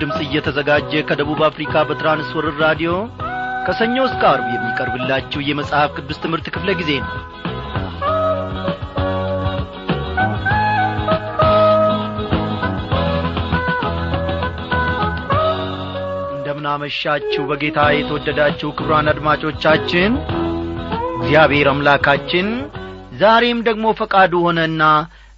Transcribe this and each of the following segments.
ድምፅ እየተዘጋጀ ከደቡብ አፍሪካ በትራንስወርር ራዲዮ ከሰኞ እስከ አርብ የሚቀርብላችሁ የመጽሐፍ ቅዱስ ትምህርት ክፍለ ጊዜ ነው። እንደምናመሻችሁ በጌታ የተወደዳችሁ ክብሯን አድማጮቻችን እግዚአብሔር አምላካችን ዛሬም ደግሞ ፈቃዱ ሆነና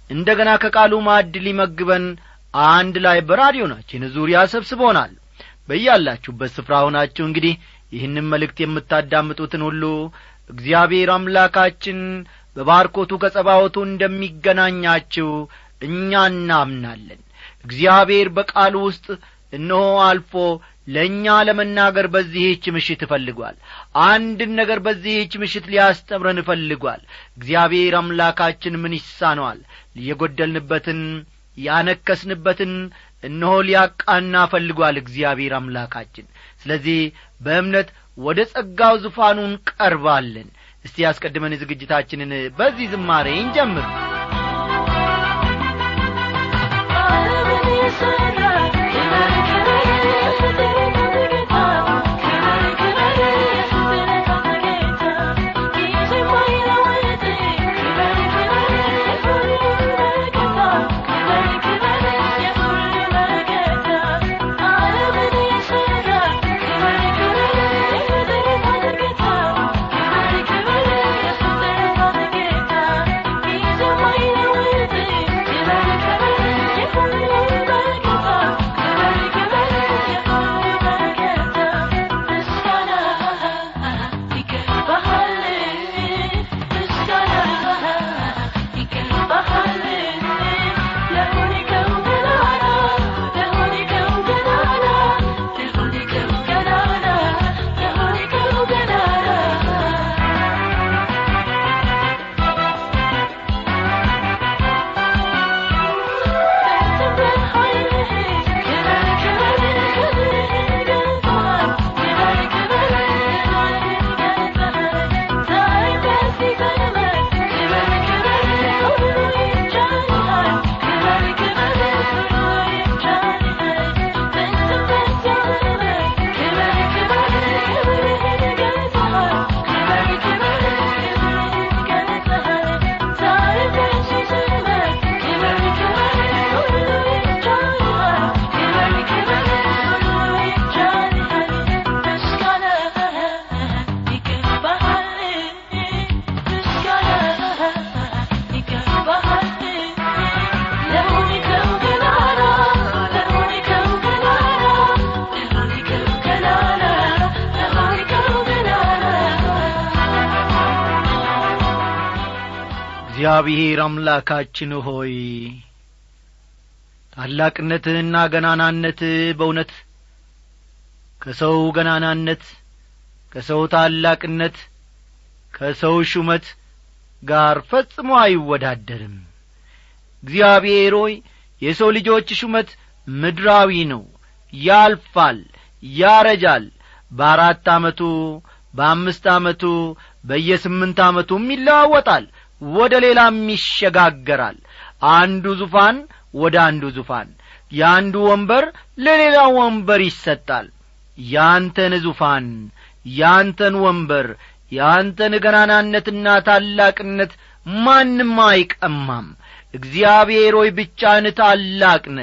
እንደ ገና ከቃሉ ማዕድ ሊመግበን አንድ ላይ በራዲዮናችን ዙሪያ ሰብስቦናል። በያላችሁበት ስፍራ ሆናችሁ እንግዲህ ይህንም መልእክት የምታዳምጡትን ሁሉ እግዚአብሔር አምላካችን በባርኮቱ ከጸባወቱ እንደሚገናኛችሁ እኛ እናምናለን። እግዚአብሔር በቃሉ ውስጥ እነሆ አልፎ ለእኛ ለመናገር በዚህች ምሽት እፈልጓል አንድን ነገር በዚህች ምሽት ሊያስተምረን እፈልጓል እግዚአብሔር አምላካችን ምን ይሳነዋል? የጐደልንበትን ያነከስንበትን እነሆ ሊያቃና ፈልጓል እግዚአብሔር አምላካችን። ስለዚህ በእምነት ወደ ጸጋው ዙፋኑን ቀርባለን። እስቲ ያስቀድመን ዝግጅታችንን በዚህ ዝማሬ እንጀምር እግዚአብሔር አምላካችን ሆይ ታላቅነትህና ገናናነትህ በእውነት ከሰው ገናናነት ከሰው ታላቅነት ከሰው ሹመት ጋር ፈጽሞ አይወዳደርም። እግዚአብሔር ሆይ የሰው ልጆች ሹመት ምድራዊ ነው ያልፋል ያረጃል። በአራት ዓመቱ በአምስት ዓመቱ በየስምንት ዓመቱም ይለዋወጣል ወደ ሌላም ይሸጋገራል። አንዱ ዙፋን ወደ አንዱ ዙፋን የአንዱ ወንበር ለሌላው ወንበር ይሰጣል። ያንተን ዙፋን ያንተን ወንበር ያንተን ገናናነትና ታላቅነት ማንም አይቀማም። እግዚአብሔር ሆይ ብቻን ታላቅነ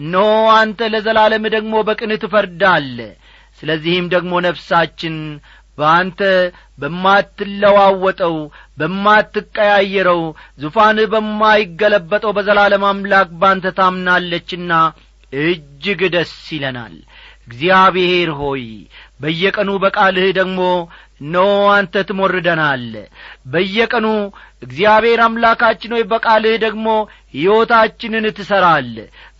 እነሆ አንተ ለዘላለም ደግሞ በቅን ትፈርዳለ ስለዚህም ደግሞ ነፍሳችን በአንተ በማትለዋወጠው በማትቀያየረው ዙፋንህ በማይገለበጠው በዘላለም አምላክ ባንተ ታምናለችና እጅግ ደስ ይለናል። እግዚአብሔር ሆይ በየቀኑ በቃልህ ደግሞ እነሆ አንተ ትሞርደናል። በየቀኑ እግዚአብሔር አምላካችን ሆይ በቃልህ ደግሞ ሕይወታችንን ትሠራል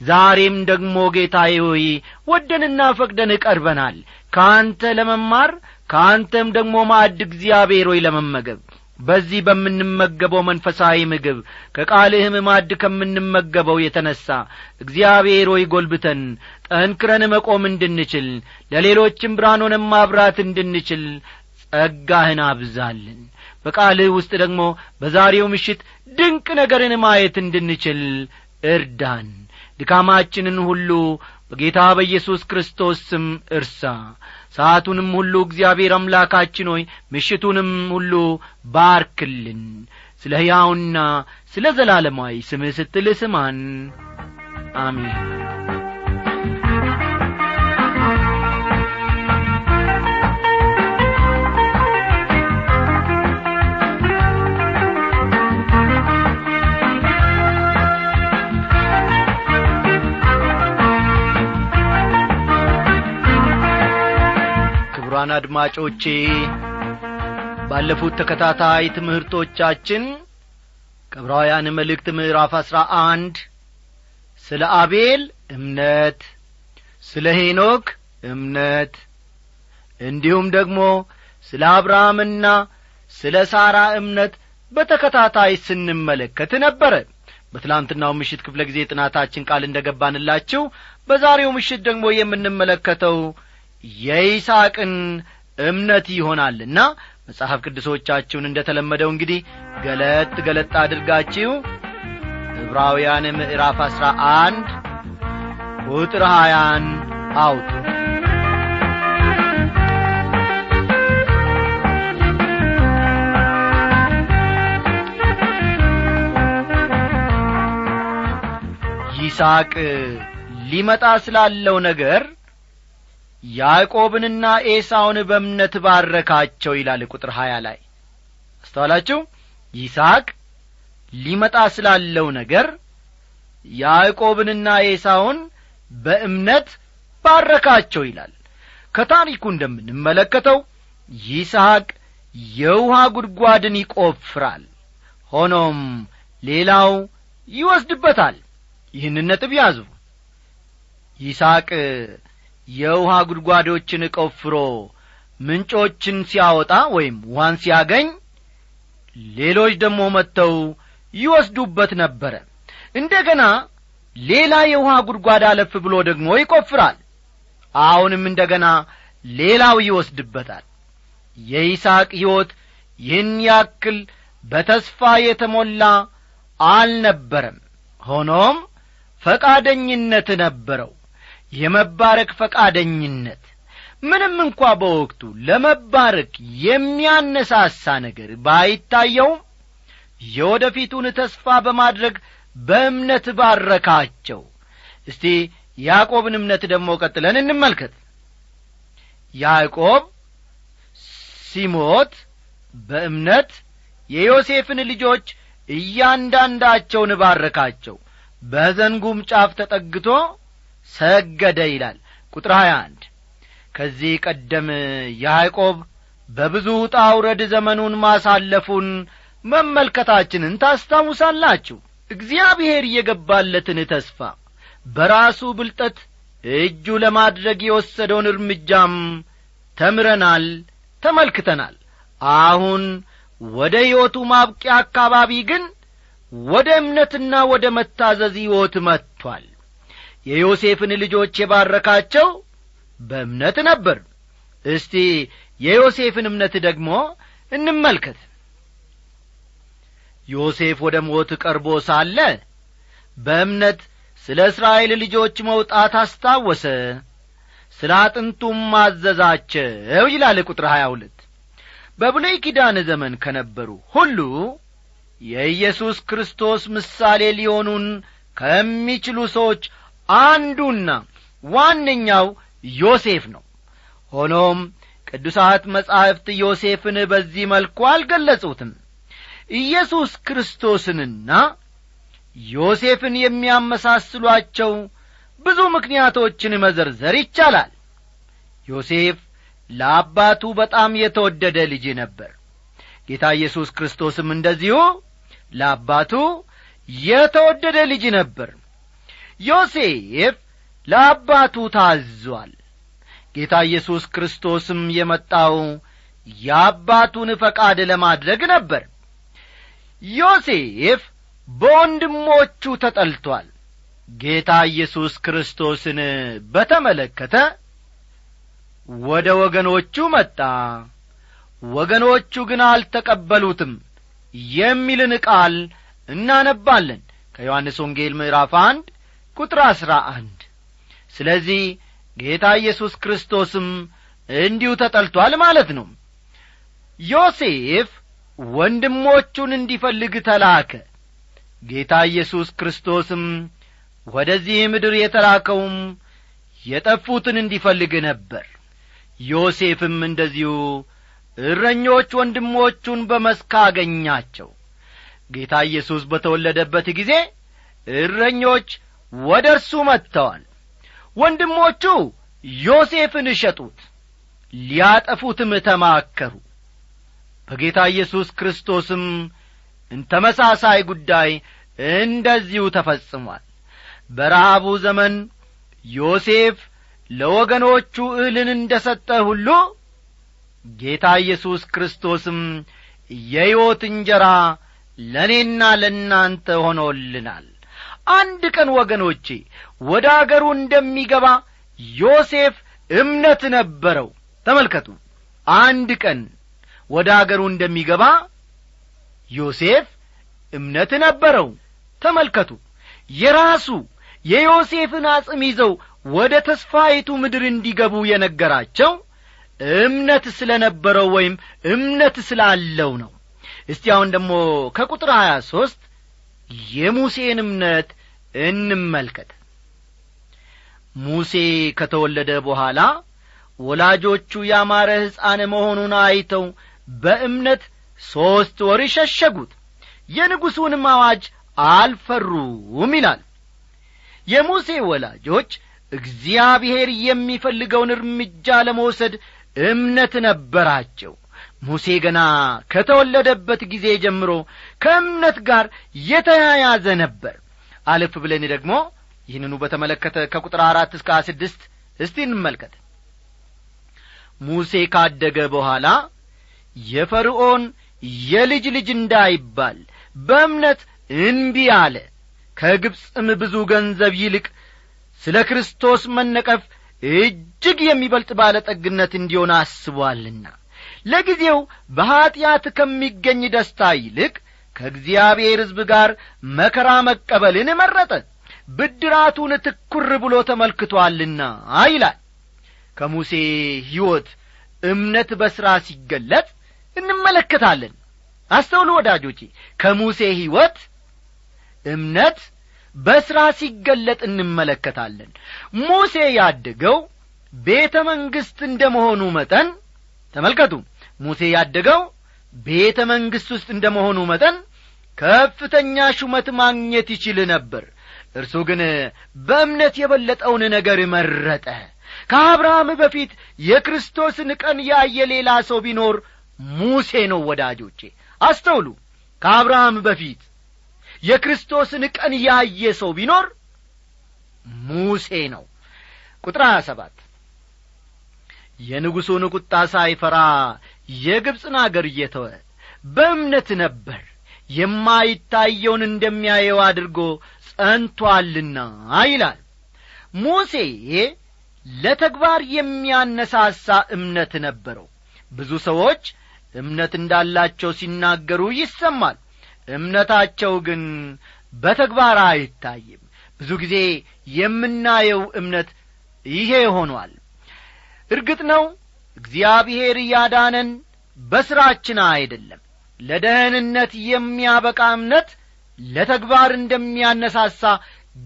ዛሬም ደግሞ ጌታዬ ሆይ ወደንና ፈቅደን ቀርበናል። ከአንተ ለመማር ከአንተም ደግሞ ማዕድ እግዚአብሔር ሆይ ለመመገብ በዚህ በምንመገበው መንፈሳዊ ምግብ ከቃልህም ማዕድ ከምንመገበው የተነሣ እግዚአብሔር ሆይ ጐልብተን ጠንክረን መቆም እንድንችል ለሌሎችም ብርሃን ማብራት እንድንችል ጸጋህን አብዛልን። በቃልህ ውስጥ ደግሞ በዛሬው ምሽት ድንቅ ነገርን ማየት እንድንችል እርዳን። ድካማችንን ሁሉ በጌታ በኢየሱስ ክርስቶስ ስም እርሳ ሰዓቱንም ሁሉ እግዚአብሔር አምላካችን ሆይ ምሽቱንም ሁሉ ባርክልን። ስለ ሕያውና ስለ ዘላለማዊ ስምህ ስትል ስማን። አሜን ክቡራን አድማጮቼ ባለፉት ተከታታይ ትምህርቶቻችን ከዕብራውያን መልእክት ምዕራፍ አሥራ አንድ ስለ አቤል እምነት ስለ ሄኖክ እምነት እንዲሁም ደግሞ ስለ አብርሃምና ስለ ሳራ እምነት በተከታታይ ስንመለከት ነበረ። በትላንትናው ምሽት ክፍለ ጊዜ ጥናታችን ቃል እንደ ገባንላችሁ በዛሬው ምሽት ደግሞ የምንመለከተው የይስሐቅን እምነት ይሆናልና መጽሐፍ ቅዱሶቻችሁን እንደ ተለመደው እንግዲህ ገለጥ ገለጥ አድርጋችሁ ዕብራውያን ምዕራፍ አሥራ አንድ ቁጥር ሀያን አውጡ። ይስሐቅ ሊመጣ ስላለው ነገር ያዕቆብንና ኤሳውን በእምነት ባረካቸው ይላል ቁጥር ሀያ ላይ። አስተዋላችሁ? ይስሐቅ ሊመጣ ስላለው ነገር ያዕቆብንና ኤሳውን በእምነት ባረካቸው ይላል። ከታሪኩ እንደምንመለከተው ይስሐቅ የውሃ ጉድጓድን ይቈፍራል ሆኖም ሌላው ይወስድበታል። ይህን ነጥብ ያዙ። ይስሐቅ የውሃ ጉድጓዶችን ቆፍሮ ምንጮችን ሲያወጣ ወይም ውሃን ሲያገኝ ሌሎች ደግሞ መጥተው ይወስዱበት ነበረ። እንደ ገና ሌላ የውሃ ጉድጓድ አለፍ ብሎ ደግሞ ይቈፍራል አሁንም እንደ ገና ሌላው ይወስድበታል። የይስሐቅ ሕይወት ይህን ያክል በተስፋ የተሞላ አልነበረም። ሆኖም ፈቃደኝነት ነበረው የመባረክ ፈቃደኝነት ምንም እንኳ በወቅቱ ለመባረክ የሚያነሳሳ ነገር ባይታየውም የወደፊቱን ተስፋ በማድረግ በእምነት ባረካቸው። እስቲ ያዕቆብን እምነት ደግሞ ቀጥለን እንመልከት። ያዕቆብ ሲሞት በእምነት የዮሴፍን ልጆች እያንዳንዳቸውን ባረካቸው። በዘንጉም ጫፍ ተጠግቶ ሰገደ ይላል። ቁጥር 21 ከዚህ ቀደም ያዕቆብ በብዙ ውጣ ውረድ ዘመኑን ማሳለፉን መመልከታችንን ታስታውሳላችሁ። እግዚአብሔር የገባለትን ተስፋ በራሱ ብልጠት እጁ ለማድረግ የወሰደውን እርምጃም ተምረናል ተመልክተናል። አሁን ወደ ሕይወቱ ማብቂያ አካባቢ ግን ወደ እምነትና ወደ መታዘዝ ሕይወት መጥቷል የዮሴፍን ልጆች የባረካቸው በእምነት ነበር። እስቲ የዮሴፍን እምነት ደግሞ እንመልከት። ዮሴፍ ወደ ሞት ቀርቦ ሳለ በእምነት ስለ እስራኤል ልጆች መውጣት አስታወሰ። ስለ አጥንቱም አዘዛቸው ይላል ቁጥር ሀያ ሁለት። በብሉይ ኪዳን ዘመን ከነበሩ ሁሉ የኢየሱስ ክርስቶስ ምሳሌ ሊሆኑን ከሚችሉ ሰዎች አንዱና ዋነኛው ዮሴፍ ነው። ሆኖም ቅዱሳት መጻሕፍት ዮሴፍን በዚህ መልኩ አልገለጹትም። ኢየሱስ ክርስቶስንና ዮሴፍን የሚያመሳስሏቸው ብዙ ምክንያቶችን መዘርዘር ይቻላል። ዮሴፍ ለአባቱ በጣም የተወደደ ልጅ ነበር። ጌታ ኢየሱስ ክርስቶስም እንደዚሁ ለአባቱ የተወደደ ልጅ ነበር ዮሴፍ ለአባቱ ታዟል። ጌታ ኢየሱስ ክርስቶስም የመጣው የአባቱን ፈቃድ ለማድረግ ነበር። ዮሴፍ በወንድሞቹ ተጠልቶአል ጌታ ኢየሱስ ክርስቶስን በተመለከተ ወደ ወገኖቹ መጣ። ወገኖቹ ግን አልተቀበሉትም የሚልን ቃል እናነባለን። ከዮሐንስ ወንጌል ምዕራፍ አንድ ቁጥር አሥራ አንድ። ስለዚህ ጌታ ኢየሱስ ክርስቶስም እንዲሁ ተጠልቶአል ማለት ነው። ዮሴፍ ወንድሞቹን እንዲፈልግ ተላከ። ጌታ ኢየሱስ ክርስቶስም ወደዚህ ምድር የተላከውም የጠፉትን እንዲፈልግ ነበር። ዮሴፍም እንደዚሁ እረኞች ወንድሞቹን በመስክ አገኛቸው። ጌታ ኢየሱስ በተወለደበት ጊዜ እረኞች ወደ እርሱ መጥተዋል። ወንድሞቹ ዮሴፍን እሸጡት ሊያጠፉትም ተማከሩ። በጌታ ኢየሱስ ክርስቶስም ተመሳሳይ ጉዳይ እንደዚሁ ተፈጽሟል። በረሃቡ ዘመን ዮሴፍ ለወገኖቹ እህልን እንደ ሰጠ ሁሉ ጌታ ኢየሱስ ክርስቶስም የሕይወት እንጀራ ለእኔና ለእናንተ ሆኖልናል አንድ ቀን ወገኖቼ ወደ አገሩ እንደሚገባ ዮሴፍ እምነት ነበረው። ተመልከቱ አንድ ቀን ወደ አገሩ እንደሚገባ ዮሴፍ እምነት ነበረው። ተመልከቱ የራሱ የዮሴፍን አጽም ይዘው ወደ ተስፋይቱ ምድር እንዲገቡ የነገራቸው እምነት ስለ ነበረው ወይም እምነት ስላለው ነው። እስቲ አሁን ደግሞ ከቁጥር ሀያ ሦስት የሙሴን እምነት እንመልከት። ሙሴ ከተወለደ በኋላ ወላጆቹ ያማረ ሕፃን መሆኑን አይተው በእምነት ሦስት ወር ሸሸጉት። የንጉሡንም አዋጅ አልፈሩም ይላል። የሙሴ ወላጆች እግዚአብሔር የሚፈልገውን እርምጃ ለመውሰድ እምነት ነበራቸው። ሙሴ ገና ከተወለደበት ጊዜ ጀምሮ ከእምነት ጋር የተያያዘ ነበር። አለፍ ብለን ደግሞ ይህንኑ በተመለከተ ከቁጥር አራት እስከ ስድስት እስቲ እንመልከት። ሙሴ ካደገ በኋላ የፈርዖን የልጅ ልጅ እንዳይባል በእምነት እንቢ አለ። ከግብፅም ብዙ ገንዘብ ይልቅ ስለ ክርስቶስ መነቀፍ እጅግ የሚበልጥ ባለጠግነት እንዲሆን አስቧልና ለጊዜው በኀጢአት ከሚገኝ ደስታ ይልቅ ከእግዚአብሔር ሕዝብ ጋር መከራ መቀበልን መረጠ። ብድራቱን ትኩር ብሎ ተመልክቶአልና ይላል። ከሙሴ ሕይወት እምነት በሥራ ሲገለጥ እንመለከታለን። አስተውሉ ወዳጆቼ ከሙሴ ሕይወት እምነት በሥራ ሲገለጥ እንመለከታለን። ሙሴ ያደገው ቤተ መንግሥት እንደ መሆኑ መጠን ተመልከቱ። ሙሴ ያደገው ቤተ መንግሥት ውስጥ እንደ መሆኑ መጠን ከፍተኛ ሹመት ማግኘት ይችል ነበር። እርሱ ግን በእምነት የበለጠውን ነገር መረጠ። ከአብርሃም በፊት የክርስቶስን ቀን ያየ ሌላ ሰው ቢኖር ሙሴ ነው። ወዳጆቼ አስተውሉ። ከአብርሃም በፊት የክርስቶስን ቀን ያየ ሰው ቢኖር ሙሴ ነው። ቁጥር ሀያ ሰባት የንጉሡን ቁጣ ሳይፈራ የግብፅን አገር እየተወ በእምነት ነበር። የማይታየውን እንደሚያየው አድርጎ ጸንቶአልና ይላል። ሙሴ ለተግባር የሚያነሳሳ እምነት ነበረው። ብዙ ሰዎች እምነት እንዳላቸው ሲናገሩ ይሰማል። እምነታቸው ግን በተግባር አይታይም። ብዙ ጊዜ የምናየው እምነት ይሄ ሆኗል። እርግጥ ነው እግዚአብሔር ያዳነን በሥራችን አይደለም። ለደህንነት የሚያበቃ እምነት ለተግባር እንደሚያነሳሳ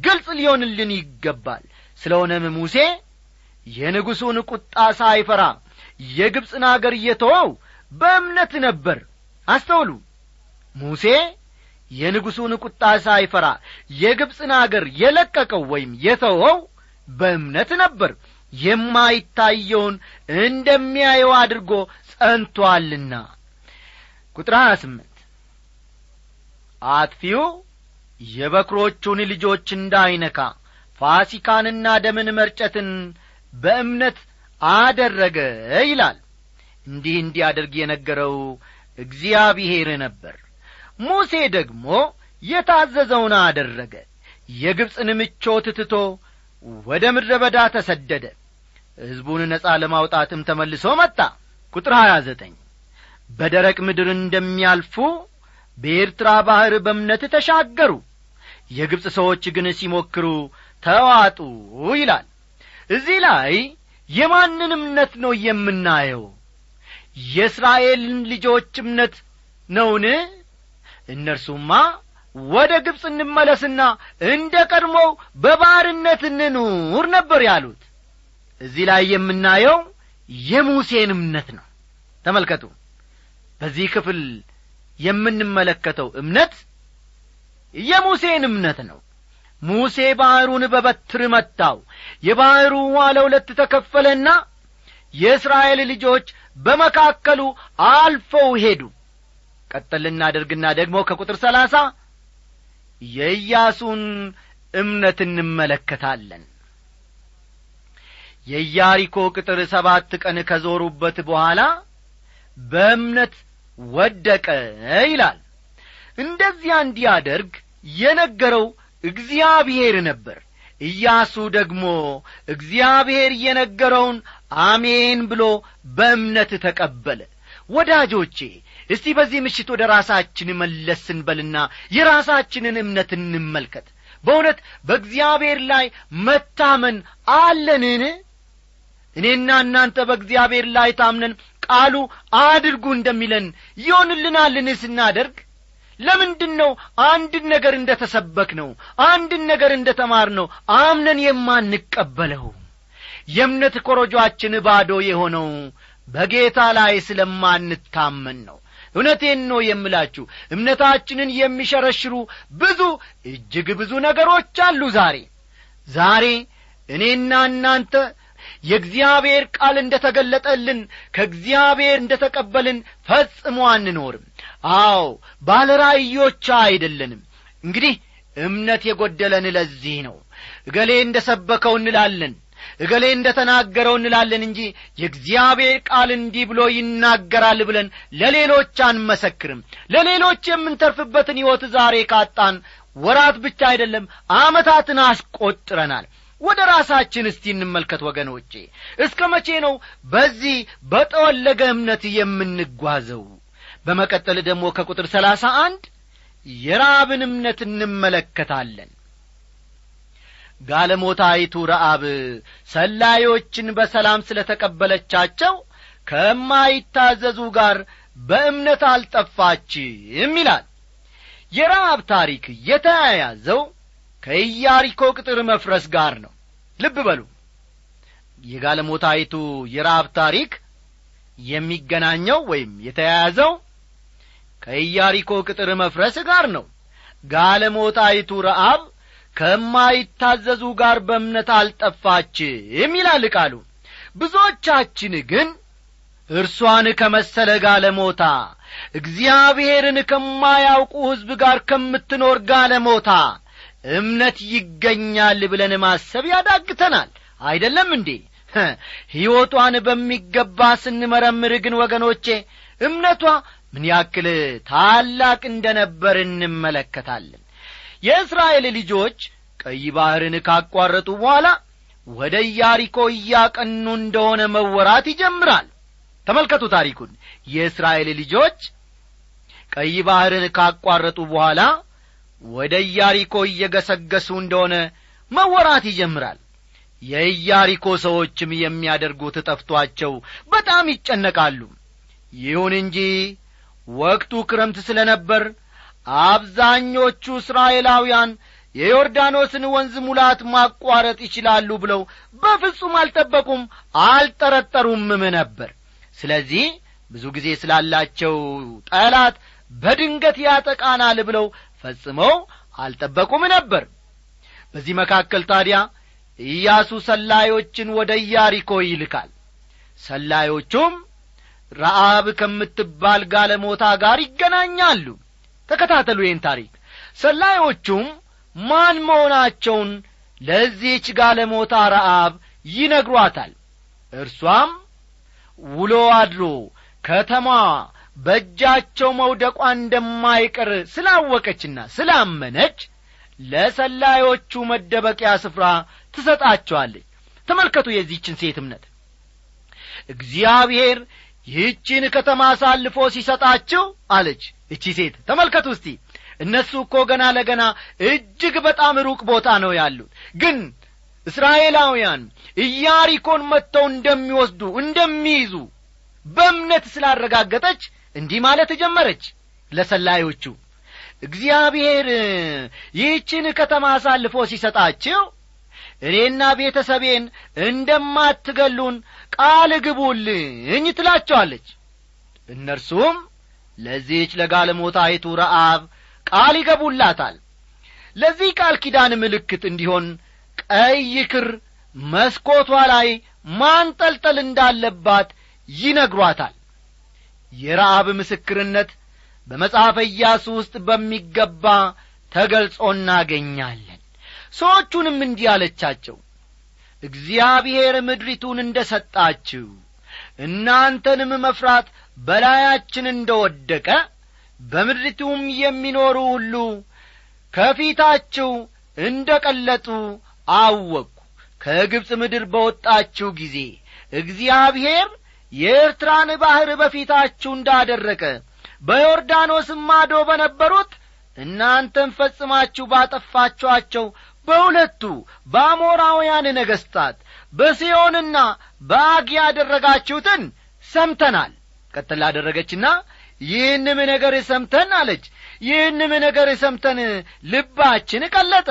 ግልጽ ሊሆንልን ይገባል። ስለሆነም ሙሴ የንጉሡን ቁጣ ሳይፈራ የግብፅን አገር እየተወው በእምነት ነበር። አስተውሉ። ሙሴ የንጉሡን ቁጣ ሳይፈራ የግብፅን አገር የለቀቀው ወይም የተወው በእምነት ነበር የማይታየውን እንደሚያየው አድርጎ ጸንቶአልና። ቁጥር ሀያ ስምንት አጥፊው የበክሮቹን ልጆች እንዳይነካ ፋሲካንና ደምን መርጨትን በእምነት አደረገ ይላል። እንዲህ እንዲያደርግ የነገረው እግዚአብሔር ነበር። ሙሴ ደግሞ የታዘዘውን አደረገ። የግብፅን ምቾት ትቶ ወደ ምድረ በዳ ተሰደደ ሕዝቡን ነጻ ለማውጣትም ተመልሶ መጣ። ቁጥር ሀያ ዘጠኝ በደረቅ ምድር እንደሚያልፉ በኤርትራ ባሕር በእምነት ተሻገሩ። የግብፅ ሰዎች ግን ሲሞክሩ ተዋጡ ይላል። እዚህ ላይ የማንን እምነት ነው የምናየው? የእስራኤልን ልጆች እምነት ነውን? እነርሱማ ወደ ግብፅ እንመለስና እንደ ቀድሞው በባርነት እንኑር ነበር ያሉት እዚህ ላይ የምናየው የሙሴን እምነት ነው። ተመልከቱ። በዚህ ክፍል የምንመለከተው እምነት የሙሴን እምነት ነው። ሙሴ ባሕሩን በበትር መታው የባሕሩ ውኃ ለሁለት ተከፈለና የእስራኤል ልጆች በመካከሉ አልፈው ሄዱ። ቀጠል እናደርግና ደግሞ ከቁጥር ሰላሳ የኢያሱን እምነት እንመለከታለን የኢያሪኮ ቅጥር ሰባት ቀን ከዞሩበት በኋላ በእምነት ወደቀ ይላል። እንደዚያ እንዲያደርግ የነገረው እግዚአብሔር ነበር። ኢያሱ ደግሞ እግዚአብሔር የነገረውን አሜን ብሎ በእምነት ተቀበለ። ወዳጆቼ እስቲ በዚህ ምሽት ወደ ራሳችን መለስ ስንበልና የራሳችንን እምነት እንመልከት። በእውነት በእግዚአብሔር ላይ መታመን አለንን እኔና እናንተ በእግዚአብሔር ላይ ታምነን ቃሉ አድርጉ እንደሚለን ይሆንልናልን ስናደርግ? ለምንድን ነው አንድን ነገር እንደ ተሰበክ ነው አንድን ነገር እንደ ተማር ነው አምነን የማንቀበለው? የእምነት ኮረጆአችን ባዶ የሆነው በጌታ ላይ ስለማንታመን ነው። እውነቴን ነው የምላችሁ እምነታችንን የሚሸረሽሩ ብዙ እጅግ ብዙ ነገሮች አሉ ዛሬ። ዛሬ እኔና እናንተ የእግዚአብሔር ቃል እንደ ተገለጠልን ከእግዚአብሔር እንደ ተቀበልን ፈጽሞ አንኖርም። አዎ ባለ አይደለንም። እንግዲህ እምነት የጐደለን ለዚህ ነው። እገሌ እንደ ሰበከው እንላለን እገሌ እንደ ተናገረው እንላለን እንጂ የእግዚአብሔር ቃል እንዲህ ብሎ ይናገራል ብለን ለሌሎች አንመሰክርም። ለሌሎች የምንተርፍበትን ሕይወት ዛሬ ካጣን ወራት ብቻ አይደለም አመታትን አስቆጥረናል ወደ ራሳችን እስቲ እንመልከት ወገኖቼ። እስከ መቼ ነው በዚህ በጠወለገ እምነት የምንጓዘው? በመቀጠል ደግሞ ከቁጥር ሰላሳ አንድ የራብን እምነት እንመለከታለን። ጋለሞታይቱ ረአብ ሰላዮችን በሰላም ስለ ተቀበለቻቸው ከማይታዘዙ ጋር በእምነት አልጠፋችም ይላል። የረአብ ታሪክ የተያያዘው ከኢያሪኮ ቅጥር መፍረስ ጋር ነው። ልብ በሉ። የጋለሞታይቱ የረአብ ታሪክ የሚገናኘው ወይም የተያያዘው ከኢያሪኮ ቅጥር መፍረስ ጋር ነው። ጋለሞታይቱ ረአብ ከማይታዘዙ ጋር በእምነት አልጠፋችም ይላል ቃሉ። ብዙዎቻችን ግን እርሷን ከመሰለ ጋለሞታ እግዚአብሔርን ከማያውቁ ሕዝብ ጋር ከምትኖር ጋለሞታ እምነት ይገኛል ብለን ማሰብ ያዳግተናል። አይደለም እንዴ? ሕይወቷን በሚገባ ስንመረምር ግን ወገኖቼ እምነቷ ምን ያክል ታላቅ እንደ ነበር እንመለከታለን። የእስራኤል ልጆች ቀይ ባሕርን ካቋረጡ በኋላ ወደ ኢያሪኮ እያቀኑ እንደሆነ መወራት ይጀምራል። ተመልከቱ ታሪኩን። የእስራኤል ልጆች ቀይ ባሕርን ካቋረጡ በኋላ ወደ ኢያሪኮ እየገሰገሱ እንደሆነ መወራት ይጀምራል። የኢያሪኮ ሰዎችም የሚያደርጉት ጠፍቶአቸው በጣም ይጨነቃሉ። ይሁን እንጂ ወቅቱ ክረምት ስለ ነበር አብዛኞቹ እስራኤላውያን የዮርዳኖስን ወንዝ ሙላት ማቋረጥ ይችላሉ ብለው በፍጹም አልጠበቁም አልጠረጠሩምም ነበር። ስለዚህ ብዙ ጊዜ ስላላቸው ጠላት በድንገት ያጠቃናል ብለው ፈጽመው አልጠበቁም ነበር። በዚህ መካከል ታዲያ ኢያሱ ሰላዮችን ወደ ኢያሪኮ ይልካል። ሰላዮቹም ረአብ ከምትባል ጋለሞታ ጋር ይገናኛሉ። ተከታተሉ ይህን ታሪክ። ሰላዮቹም ማን መሆናቸውን ለዚህች ጋለሞታ ረአብ ይነግሯታል። እርሷም ውሎ አድሮ ከተማ በእጃቸው መውደቋ እንደማይቀር ስላወቀችና ስላመነች ለሰላዮቹ መደበቂያ ስፍራ ትሰጣቸዋለች። ተመልከቱ የዚህችን ሴት እምነት። እግዚአብሔር ይህችን ከተማ አሳልፎ ሲሰጣችሁ አለች እቺ ሴት። ተመልከቱ እስቲ እነሱ እኮ ገና ለገና እጅግ በጣም ሩቅ ቦታ ነው ያሉት። ግን እስራኤላውያን ኢያሪኮን መጥተው እንደሚወስዱ እንደሚይዙ በእምነት ስላረጋገጠች እንዲህ ማለት ጀመረች ለሰላዮቹ። እግዚአብሔር ይህችን ከተማ አሳልፎ ሲሰጣችሁ እኔና ቤተሰቤን እንደማትገሉን ቃል ግቡልኝ ትላቸዋለች። እነርሱም ለዚህች ለጋለሞታይቱ ረአብ ቃል ይገቡላታል። ለዚህ ቃል ኪዳን ምልክት እንዲሆን ቀይ ክር መስኮቷ ላይ ማንጠልጠል እንዳለባት ይነግሯታል የረአብ ምስክርነት በመጽሐፈ ኢያሱ ውስጥ በሚገባ ተገልጾ እናገኛለን። ሰዎቹንም እንዲህ አለቻቸው እግዚአብሔር ምድሪቱን እንደ ሰጣችሁ እናንተንም መፍራት በላያችን እንደ ወደቀ በምድሪቱም የሚኖሩ ሁሉ ከፊታችሁ እንደ ቀለጡ አወቅሁ። ከግብፅ ምድር በወጣችሁ ጊዜ እግዚአብሔር የኤርትራን ባሕር በፊታችሁ እንዳደረቀ በዮርዳኖስም ማዶ በነበሩት እናንተም ፈጽማችሁ ባጠፋችኋቸው በሁለቱ በአሞራውያን ነገሥታት በሲዮንና በአግ ያደረጋችሁትን ሰምተናል። ቀጥል አደረገችና ይህንም ነገር ሰምተን አለች። ይህንም ነገር ሰምተን ልባችን ቀለጠ።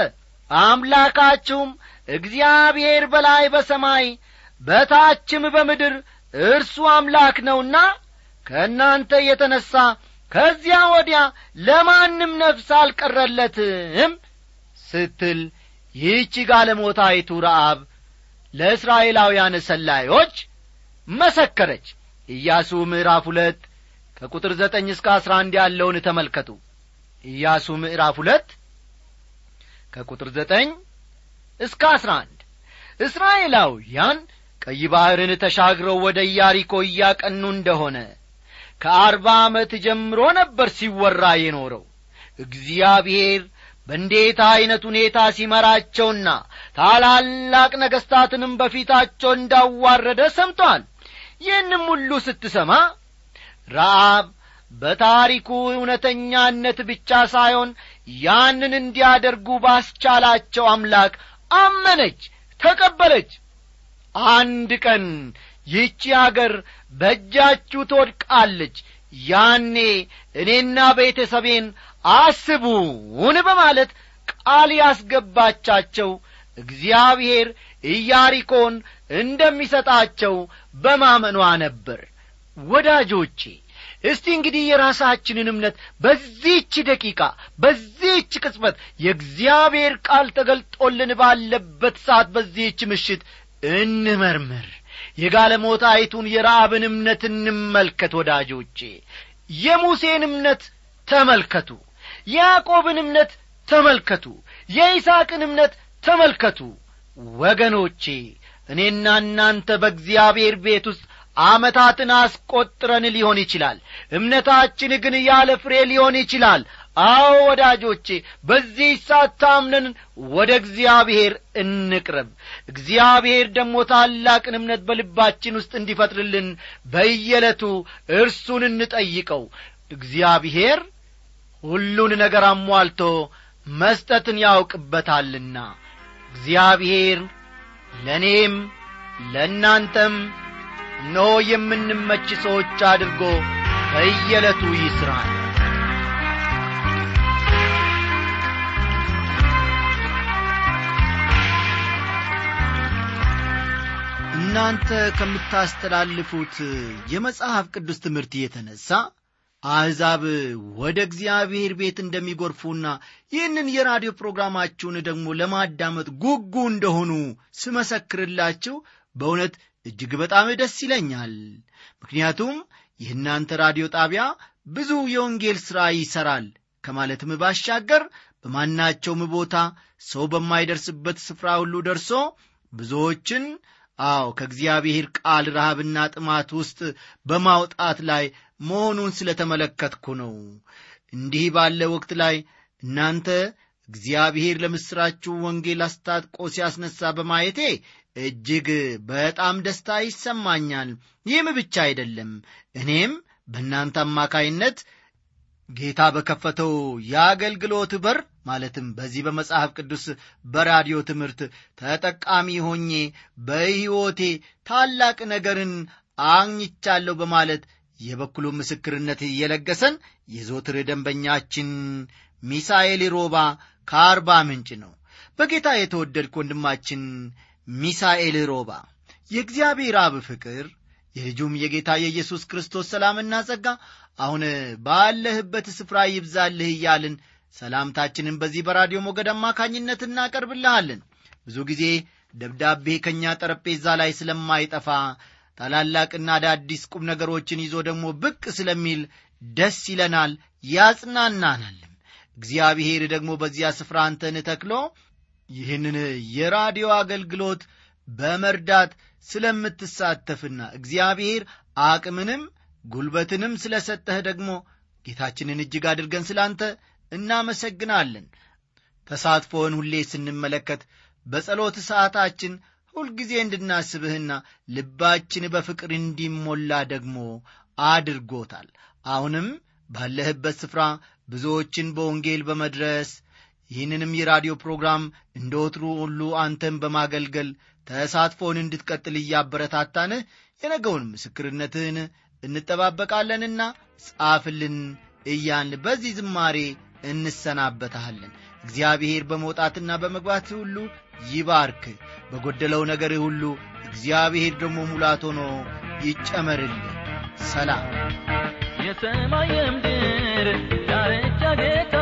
አምላካችሁም እግዚአብሔር በላይ በሰማይ በታችም በምድር እርሱ አምላክ ነውና ከእናንተ የተነሣ ከዚያ ወዲያ ለማንም ነፍስ አልቀረለትም ስትል ይህቺ ጋለሞታይቱ ረአብ ለእስራኤላውያን ሰላዮች መሰከረች። ኢያሱ ምዕራፍ ሁለት ከቁጥር ዘጠኝ እስከ አስራ አንድ ያለውን ተመልከቱ። ኢያሱ ምዕራፍ ሁለት ከቁጥር ዘጠኝ እስከ አስራ አንድ እስራኤላውያን ቀይ ባሕርን ተሻግረው ወደ ኢያሪኮ እያቀኑ እንደሆነ ከአርባ ዓመት ጀምሮ ነበር ሲወራ የኖረው። እግዚአብሔር በእንዴት ዐይነት ሁኔታ ሲመራቸውና ታላላቅ ነገሥታትንም በፊታቸው እንዳዋረደ ሰምቷል። ይህንም ሁሉ ስትሰማ ረአብ በታሪኩ እውነተኛነት ብቻ ሳይሆን ያንን እንዲያደርጉ ባስቻላቸው አምላክ አመነች ተቀበለች አንድ ቀን ይህቺ አገር በእጃችሁ ትወድቃለች። ያኔ እኔና ቤተሰቤን አስቡን በማለት ቃል ያስገባቻቸው እግዚአብሔር ኢያሪኮን እንደሚሰጣቸው በማመኗ ነበር። ወዳጆቼ እስቲ እንግዲህ የራሳችንን እምነት በዚህች ደቂቃ በዚህች ቅጽበት የእግዚአብሔር ቃል ተገልጦልን ባለበት ሰዓት በዚህች ምሽት እንመርምር። የጋለሞታይቱን የረአብን እምነት እንመልከት ወዳጆቼ። የሙሴን እምነት ተመልከቱ። የያዕቆብን እምነት ተመልከቱ። የይስሐቅን እምነት ተመልከቱ። ወገኖቼ እኔና እናንተ በእግዚአብሔር ቤት ውስጥ ዓመታትን አስቈጥረን ሊሆን ይችላል። እምነታችን ግን ያለ ፍሬ ሊሆን ይችላል አዎ ወዳጆቼ በዚህ ሰዓት ታምነን ወደ እግዚአብሔር እንቅረብ። እግዚአብሔር ደግሞ ታላቅን እምነት በልባችን ውስጥ እንዲፈጥርልን በየዕለቱ እርሱን እንጠይቀው። እግዚአብሔር ሁሉን ነገር አሟልቶ መስጠትን ያውቅበታልና። እግዚአብሔር ለእኔም ለእናንተም እነሆ የምንመች ሰዎች አድርጎ በየዕለቱ ይስራል እናንተ ከምታስተላልፉት የመጽሐፍ ቅዱስ ትምህርት የተነሣ አሕዛብ ወደ እግዚአብሔር ቤት እንደሚጐርፉና ይህንን የራዲዮ ፕሮግራማችሁን ደግሞ ለማዳመጥ ጉጉ እንደሆኑ ስመሰክርላችሁ በእውነት እጅግ በጣም ደስ ይለኛል። ምክንያቱም የእናንተ ራዲዮ ጣቢያ ብዙ የወንጌል ሥራ ይሠራል። ከማለትም ባሻገር በማናቸውም ቦታ ሰው በማይደርስበት ስፍራ ሁሉ ደርሶ ብዙዎችን አዎ ከእግዚአብሔር ቃል ረሃብና ጥማት ውስጥ በማውጣት ላይ መሆኑን ስለ ተመለከትኩ ነው። እንዲህ ባለ ወቅት ላይ እናንተ እግዚአብሔር ለምሥራችሁ ወንጌል አስታጥቆ ሲያስነሣ በማየቴ እጅግ በጣም ደስታ ይሰማኛል። ይህም ብቻ አይደለም እኔም በእናንተ አማካይነት ጌታ በከፈተው የአገልግሎት በር ማለትም በዚህ በመጽሐፍ ቅዱስ በራዲዮ ትምህርት ተጠቃሚ ሆኜ በሕይወቴ ታላቅ ነገርን አግኝቻለሁ በማለት የበኩሉ ምስክርነት እየለገሰን የዞትር ደንበኛችን ሚሳኤል ሮባ ከአርባ ምንጭ ነው። በጌታ የተወደድክ ወንድማችን ሚሳኤል ሮባ የእግዚአብሔር አብ ፍቅር የልጁም የጌታ የኢየሱስ ክርስቶስ ሰላምና ጸጋ አሁን ባለህበት ስፍራ ይብዛልህ እያልን ሰላምታችንን በዚህ በራዲዮ ሞገድ አማካኝነት እናቀርብልሃለን። ብዙ ጊዜ ደብዳቤ ከእኛ ጠረጴዛ ላይ ስለማይጠፋ ታላላቅና አዳዲስ ቁም ነገሮችን ይዞ ደግሞ ብቅ ስለሚል ደስ ይለናል፣ ያጽናናናልም። እግዚአብሔር ደግሞ በዚያ ስፍራ አንተን ተክሎ ይህንን የራዲዮ አገልግሎት በመርዳት ስለምትሳተፍና እግዚአብሔር አቅምንም ጉልበትንም ስለ ሰጠህ ደግሞ ጌታችንን እጅግ አድርገን ስላንተ እናመሰግናለን። ተሳትፎውን ሁሌ ስንመለከት በጸሎት ሰዓታችን ሁልጊዜ እንድናስብህና ልባችን በፍቅር እንዲሞላ ደግሞ አድርጎታል። አሁንም ባለህበት ስፍራ ብዙዎችን በወንጌል በመድረስ ይህንንም የራዲዮ ፕሮግራም እንደ ወትሩ ሁሉ አንተን በማገልገል ተሳትፎን እንድትቀጥል እያበረታታንህ የነገውን ምስክርነትህን እንጠባበቃለንና ጻፍልን እያልን በዚህ ዝማሬ እንሰናበታለን። እግዚአብሔር በመውጣትና በመግባት ሁሉ ይባርክ። በጎደለው ነገር ሁሉ እግዚአብሔር ደግሞ ሙላት ሆኖ ይጨመርልን። ሰላም የሰማይ የምድር ዳርቻ ጌታ